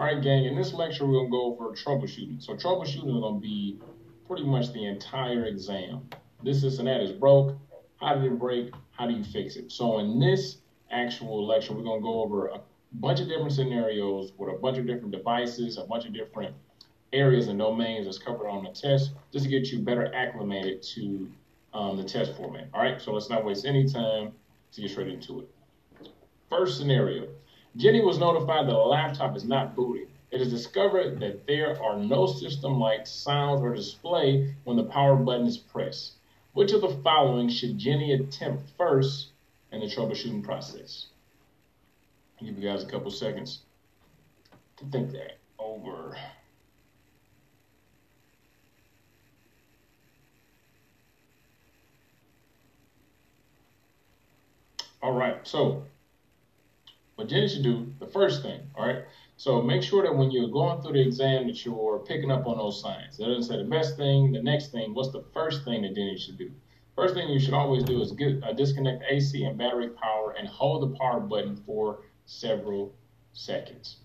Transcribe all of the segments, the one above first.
All right, gang, in this lecture, we're going to go over troubleshooting. So troubleshooting is going to be pretty much the entire exam. This, this, and that is broke. How did it break? How do you fix it? So in this actual lecture, we're going to go over a bunch of different scenarios with a bunch of different devices, a bunch of different areas and domains that's covered on the test, just to get you better acclimated to um, the test format. All right, so let's not waste any time to get straight into it. First scenario, Jenny was notified that a laptop is not booting. It is discovered that there are no system lights, sounds, or display when the power button is pressed. Which of the following should Jenny attempt first in the troubleshooting process? I'll give you guys a couple seconds to think that over. All right, so what Jenny should do, the first thing, all right? So make sure that when you're going through the exam that you're picking up on those signs. That doesn't say the best thing, the next thing. What's the first thing that Jenny should do? First thing you should always do is get uh, disconnect AC and battery power and hold the power button for several seconds.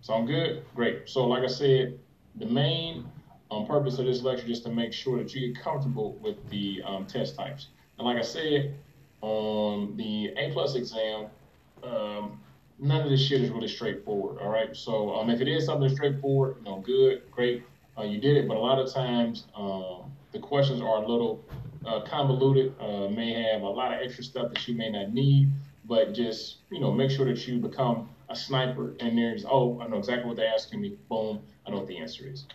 Sound good? Great. So like I said, the main um, purpose of this lecture is to make sure that you get comfortable with the um, test types. And like I said, on the A plus exam, um, none of this shit is really straightforward. All right. So um, if it is something straightforward, you know, good, great, uh, you did it. But a lot of times, um, the questions are a little uh, convoluted. Uh, may have a lot of extra stuff that you may not need. But just you know, make sure that you become a sniper. And there's oh, I know exactly what they're asking me. Boom, I know what the answer is.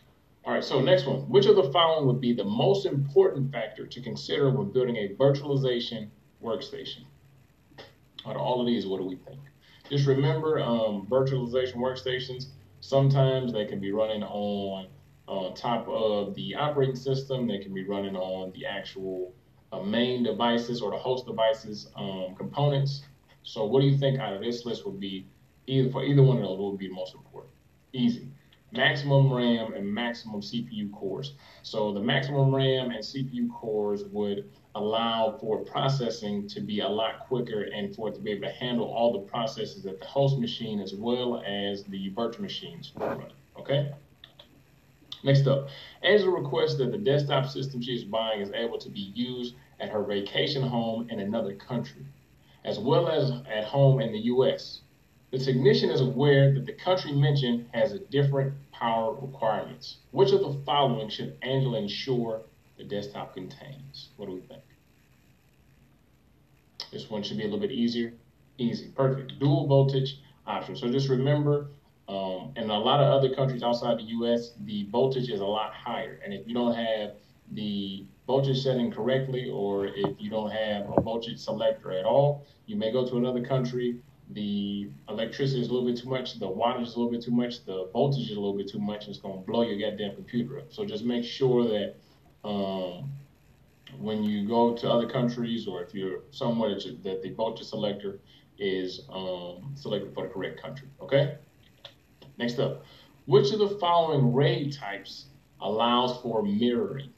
All right. So next one. Which of the following would be the most important factor to consider when building a virtualization workstation? Out of all of these, what do we think? Just remember, um, virtualization workstations, sometimes they can be running on on top of the operating system. They can be running on the actual uh, main devices or the host devices um, components. So what do you think out of this list would be either for either one of those would be most important? Easy. Maximum RAM and maximum CPU cores. So the maximum RAM and CPU cores would allow for processing to be a lot quicker and for it to be able to handle all the processes that the host machine as well as the virtual machines. Okay? Next up, Angela requests that the desktop system she is buying is able to be used at her vacation home in another country, as well as at home in the US. The technician is aware that the country mentioned has a different power requirements. Which of the following should Angela ensure the desktop contains? What do we think? This one should be a little bit easier. Easy, perfect. Dual voltage option. So just remember, um, in a lot of other countries outside the U.S., the voltage is a lot higher. And if you don't have the voltage setting correctly, or if you don't have a voltage selector at all, you may go to another country. The electricity is a little bit too much, the wattage is a little bit too much, the voltage is a little bit too much, it's going to blow your goddamn computer up. So just make sure that um, when you go to other countries or if you're somewhere that, you, that the voltage selector is um, selected for the correct country. Okay? Next up, which of the following RAID types allows for mirroring?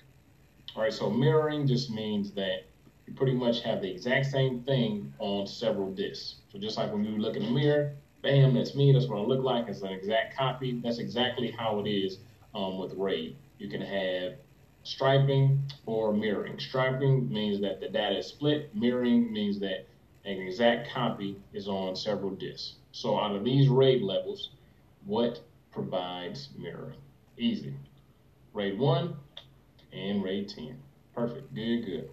All right, so mirroring just means that you pretty much have the exact same thing on several disks. So just like when you look in the mirror, bam, that's me, that's what I look like, it's an exact copy. That's exactly how it is um, with RAID. You can have striping or mirroring. Striping means that the data is split. Mirroring means that an exact copy is on several disks. So out of these RAID levels, what provides mirroring? Easy. RAID 1 and RAID 10. Perfect. Good, good.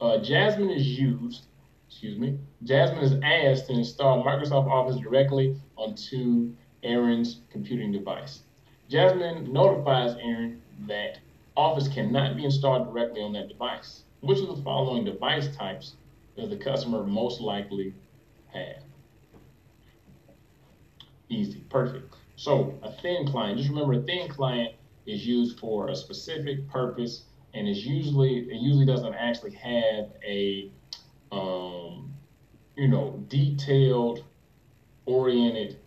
Uh, Jasmine is used, excuse me, Jasmine is asked to install Microsoft Office directly onto Aaron's computing device. Jasmine notifies Aaron that Office cannot be installed directly on that device. Which of the following device types does the customer most likely have? Easy, perfect. So a thin client, just remember a thin client is used for a specific purpose and is usually it usually doesn't actually have a um, you know detailed oriented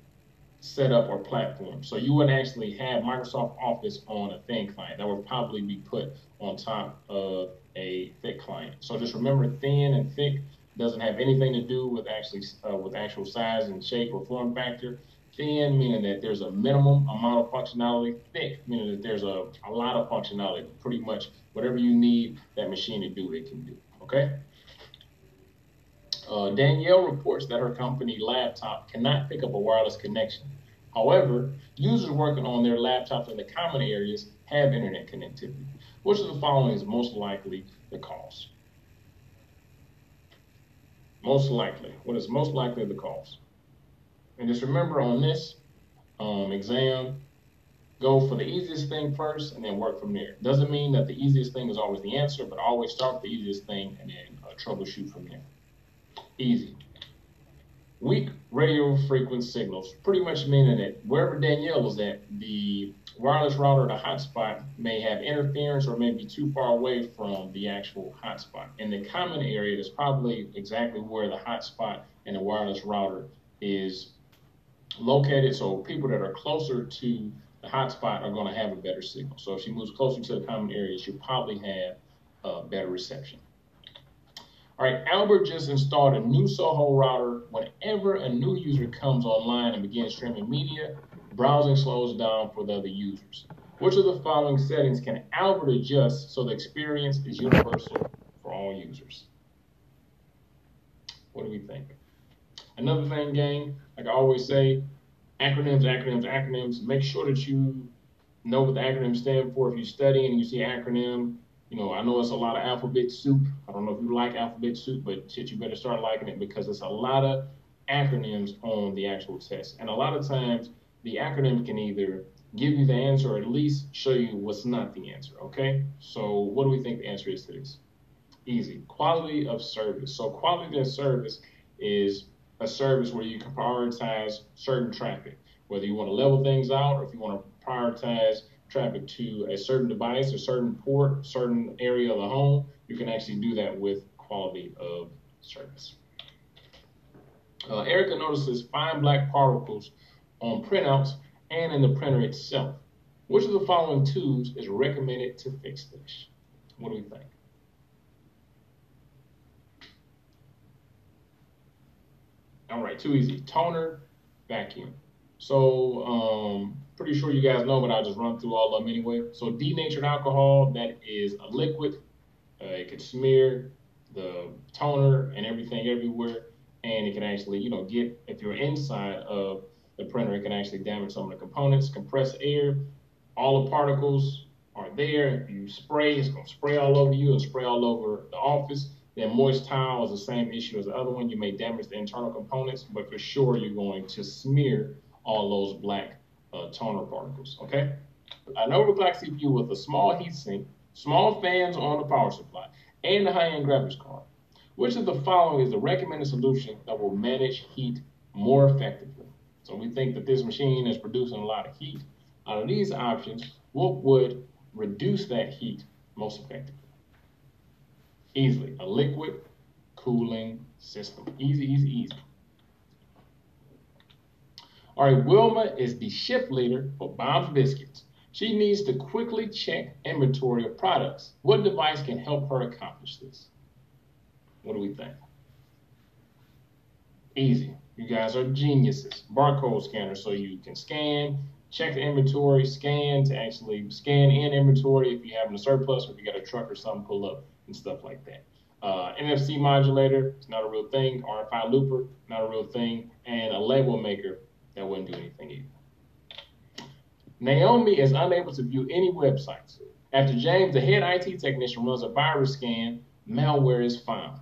setup or platform. So you wouldn't actually have Microsoft Office on a thin client. That would probably be put on top of a thick client. So just remember thin and thick doesn't have anything to do with actually uh, with actual size and shape or form factor. Thin, meaning that there's a minimum amount of functionality. Thick, meaning that there's a, a lot of functionality. Pretty much whatever you need that machine to do, it can do. Okay. Uh, Danielle reports that her company laptop cannot pick up a wireless connection. However, users working on their laptops in the common areas have internet connectivity. Which of the following is most likely the cause? Most likely. What is most likely the cause? And just remember on this um, exam, go for the easiest thing first and then work from there. Doesn't mean that the easiest thing is always the answer, but always start with the easiest thing and then uh, troubleshoot from there. Easy. Weak radio frequency signals, pretty much meaning that wherever Danielle was at, the wireless router the hotspot may have interference or may be too far away from the actual hotspot. In the common area, that's probably exactly where the hotspot and the wireless router is located. So people that are closer to the hotspot are going to have a better signal. So if she moves closer to the common area, she'll probably have a better reception. All right, Albert just installed a new Soho router. Whenever a new user comes online and begins streaming media, browsing slows down for the other users. Which of the following settings can Albert adjust so the experience is universal for all users? What do we think? Another thing, gang, like I always say, acronyms, acronyms, acronyms. Make sure that you know what the acronyms stand for. If you study and you see acronym, you know, I know it's a lot of alphabet soup. I don't know if you like alphabet soup, but shit, you better start liking it because it's a lot of acronyms on the actual test. And a lot of times the acronym can either give you the answer or at least show you what's not the answer, okay? So what do we think the answer is to this? Easy. Quality of service. So quality of service is a service where you can prioritize certain traffic, whether you want to level things out or if you want to prioritize traffic to a certain device, a certain port, certain area of the home, you can actually do that with quality of service. Uh, Erica notices fine black particles on printouts and in the printer itself. Which of the following tubes is recommended to fix this? What do we think? All right, too easy. Toner, vacuum. So um, pretty sure you guys know, but I'll just run through all of them anyway. So denatured alcohol, that is a liquid. Uh, it can smear the toner and everything everywhere, and it can actually, you know, get if you're inside of the printer, it can actually damage some of the components. Compressed air, all the particles are there. If you spray, it's gonna spray all over you and spray all over the office. Then moist towel is the same issue as the other one. You may damage the internal components, but for sure you're going to smear all those black uh, toner particles, okay? An overclock CPU with a small heatsink, small fans on the power supply, and a high-end graphics card. Which of the following is the recommended solution that will manage heat more effectively? So we think that this machine is producing a lot of heat. Out of these options, what would reduce that heat most effectively? Easily, a liquid cooling system. Easy, easy, easy. All right, Wilma is the shift leader for Bob's Biscuits. She needs to quickly check inventory of products. What device can help her accomplish this? What do we think? Easy. You guys are geniuses. Barcode scanner, so you can scan, check the inventory, scan to actually scan in inventory if you have a surplus or if you got a truck or something pull up and stuff like that. Uh, NFC modulator, it's not a real thing. RFI looper, not a real thing. And a label maker, that wouldn't do anything either. Naomi is unable to view any websites. After James, the head IT technician, runs a virus scan, malware is found.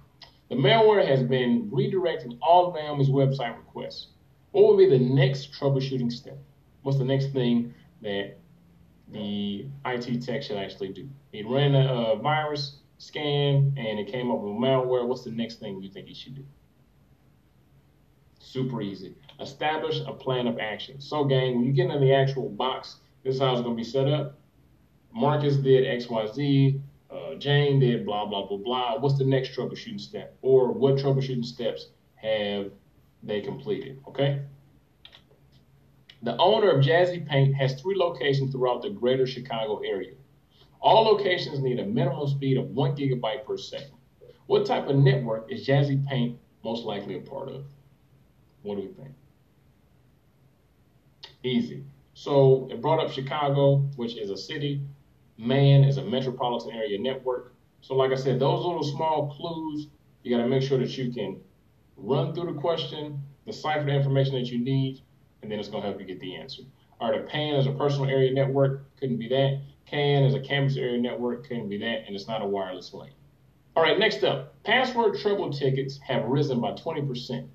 The malware has been redirecting all of Naomi's website requests. What would be the next troubleshooting step? What's the next thing that the IT tech should actually do? He ran a, a virus scan and it came up with malware. What's the next thing you think he should do? Super easy. Establish a plan of action. So, gang, when you get into the actual box, this is how it's going to be set up. Marcus did XYZ. Uh, Jane did blah, blah, blah, blah. What's the next troubleshooting step? Or what troubleshooting steps have they completed? Okay? The owner of Jazzy Paint has three locations throughout the greater Chicago area. All locations need a minimum speed of one gigabyte per second. What type of network is Jazzy Paint most likely a part of? What do we think? Easy. So it brought up Chicago, which is a city. MAN is a metropolitan area network. So, like I said, those little small clues, you got to make sure that you can run through the question, decipher the information that you need, and then it's going to help you get the answer. All right, a PAN is a personal area network, couldn't be that. CAN is a campus area network, couldn't be that, and it's not a wireless link. All right, next up, password trouble tickets have risen by 20%.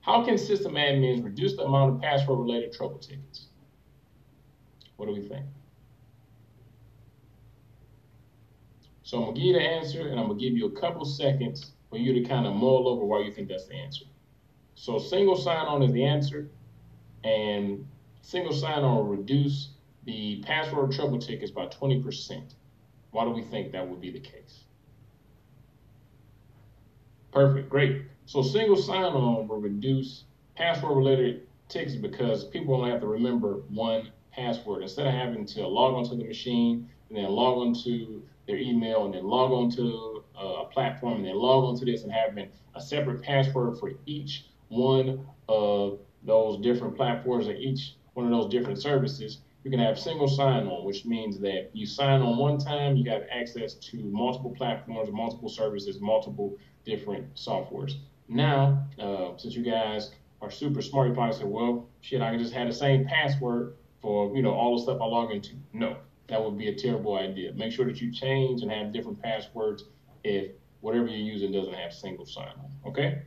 How can system admins reduce the amount of password related trouble tickets? What do we think? So I'm gonna give you the answer and I'm gonna give you a couple seconds for you to kind of mull over why you think that's the answer. So single sign-on is the answer, and single sign-on will reduce the password trouble tickets by 20%. Why do we think that would be the case? Perfect, great. So single sign-on will reduce password-related tickets because people only have to remember one password instead of having to log onto the machine and then log onto their email and then log onto uh, a platform and then log onto this and having a separate password for each one of those different platforms and each one of those different services. You can have single sign-on, which means that you sign on one time, you have access to multiple platforms, multiple services, multiple different softwares. Now, uh, since you guys are super smart, you probably say, well, shit, I can just have the same password for, you know, all the stuff I log into. No, that would be a terrible idea. Make sure that you change and have different passwords if whatever you're using doesn't have single sign-on, okay?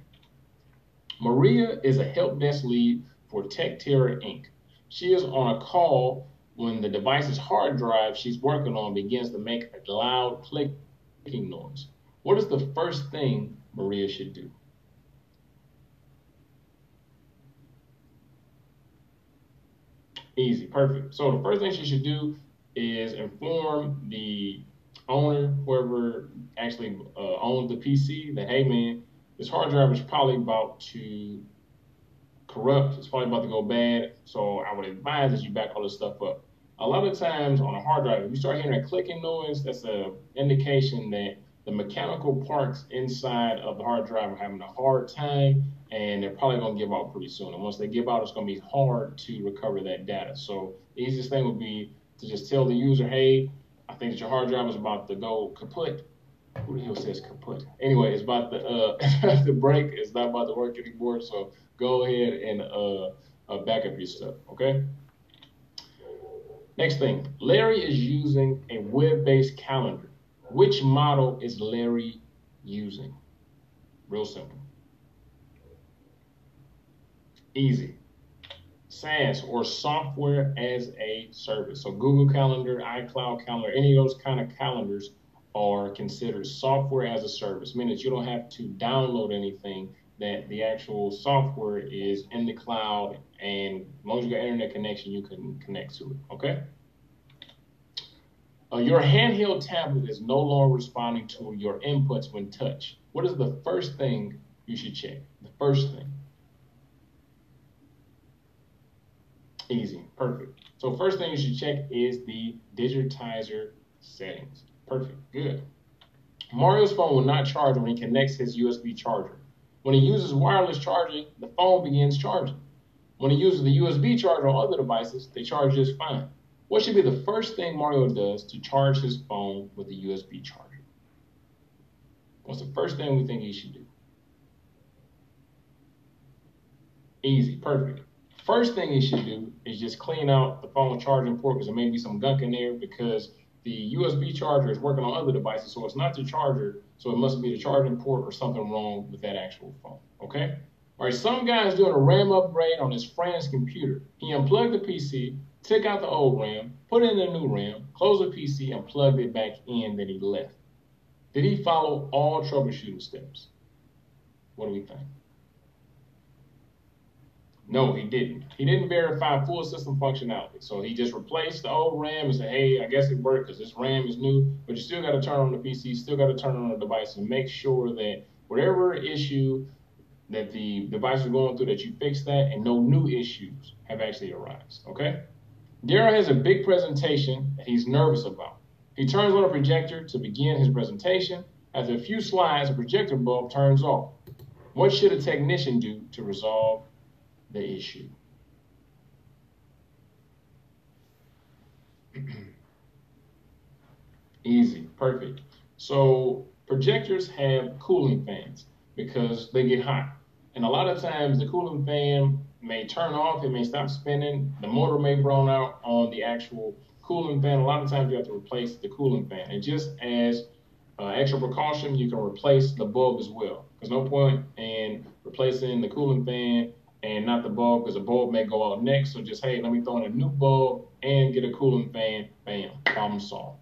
Maria is a help desk lead for TechTerror Inc. She is on a call when the device's hard drive she's working on begins to make a loud clicking noise. What is the first thing Maria should do? Easy, perfect. So the first thing she should do is inform the owner, whoever actually uh, owns the PC, that hey man, this hard drive is probably about to corrupt. It's probably about to go bad. So I would advise that you back all this stuff up. A lot of times on a hard drive, if you start hearing a clicking noise, that's an indication that the mechanical parts inside of the hard drive are having a hard time and they're probably going to give out pretty soon. And once they give out, it's going to be hard to recover that data. So the easiest thing would be to just tell the user, hey, I think that your hard drive is about to go kaput. Who the hell says kaput? Anyway, it's about the uh, the break. It's not about to work anymore. So go ahead and uh, uh, back up your stuff. Okay. Next thing, Larry is using a web-based calendar. Which model is Larry using? Real simple. Easy. SaaS or software as a service. So Google Calendar, iCloud Calendar, any of those kind of calendars are considered software as a service, meaning that you don't have to download anything, that the actual software is in the cloud, and as long as you got internet connection, you can connect to it. Okay? Uh, your handheld tablet is no longer responding to your inputs when touched. What is the first thing you should check? The first thing. Easy, perfect. So first thing you should check is the digitizer settings. Perfect, good. Mario's phone will not charge when he connects his USB charger. When he uses wireless charging, the phone begins charging. When he uses the USB charger on other devices, they charge just fine. What should be the first thing Mario does to charge his phone with a USB charger? What's the first thing we think he should do? Easy, perfect. First thing he should do is just clean out the phone charging port because there may be some gunk in there because the USB charger is working on other devices, so it's not the charger, so it must be the charging port or something wrong with that actual phone. Okay? All right, some guy's doing a RAM upgrade on his friend's computer. He unplugged the PC, took out the old RAM, put in the new RAM, closed the PC, and plugged it back in, then he left. Did he follow all troubleshooting steps? What do we think? No, he didn't. He didn't verify full system functionality. So he just replaced the old RAM and said, hey, I guess it worked because this RAM is new, but you still got to turn on the PC, still got to turn on the device and make sure that whatever issue that the device is going through, that you fix that and no new issues have actually arisen. Okay? Daryl has a big presentation that he's nervous about. He turns on a projector to begin his presentation. After a few slides, the projector bulb turns off. What should a technician do to resolve the issue? Easy, perfect. So projectors have cooling fans because they get hot. And a lot of times the cooling fan may turn off, it may stop spinning, the motor may burn out on the actual cooling fan. A lot of times you have to replace the cooling fan. And just as uh, extra precaution, you can replace the bulb as well. There's no point in replacing the cooling fan and not the bulb because the bulb may go out next. So just, hey, let me throw in a new bulb and get a cooling fan. Bam, problem solved.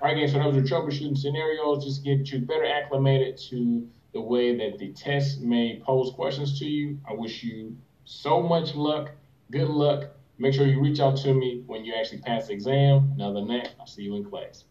All right, guys, so those are troubleshooting scenarios. Just get you better acclimated to the way that the test may pose questions to you. I wish you so much luck. Good luck. Make sure you reach out to me when you actually pass the exam. Other than that, I'll see you in class.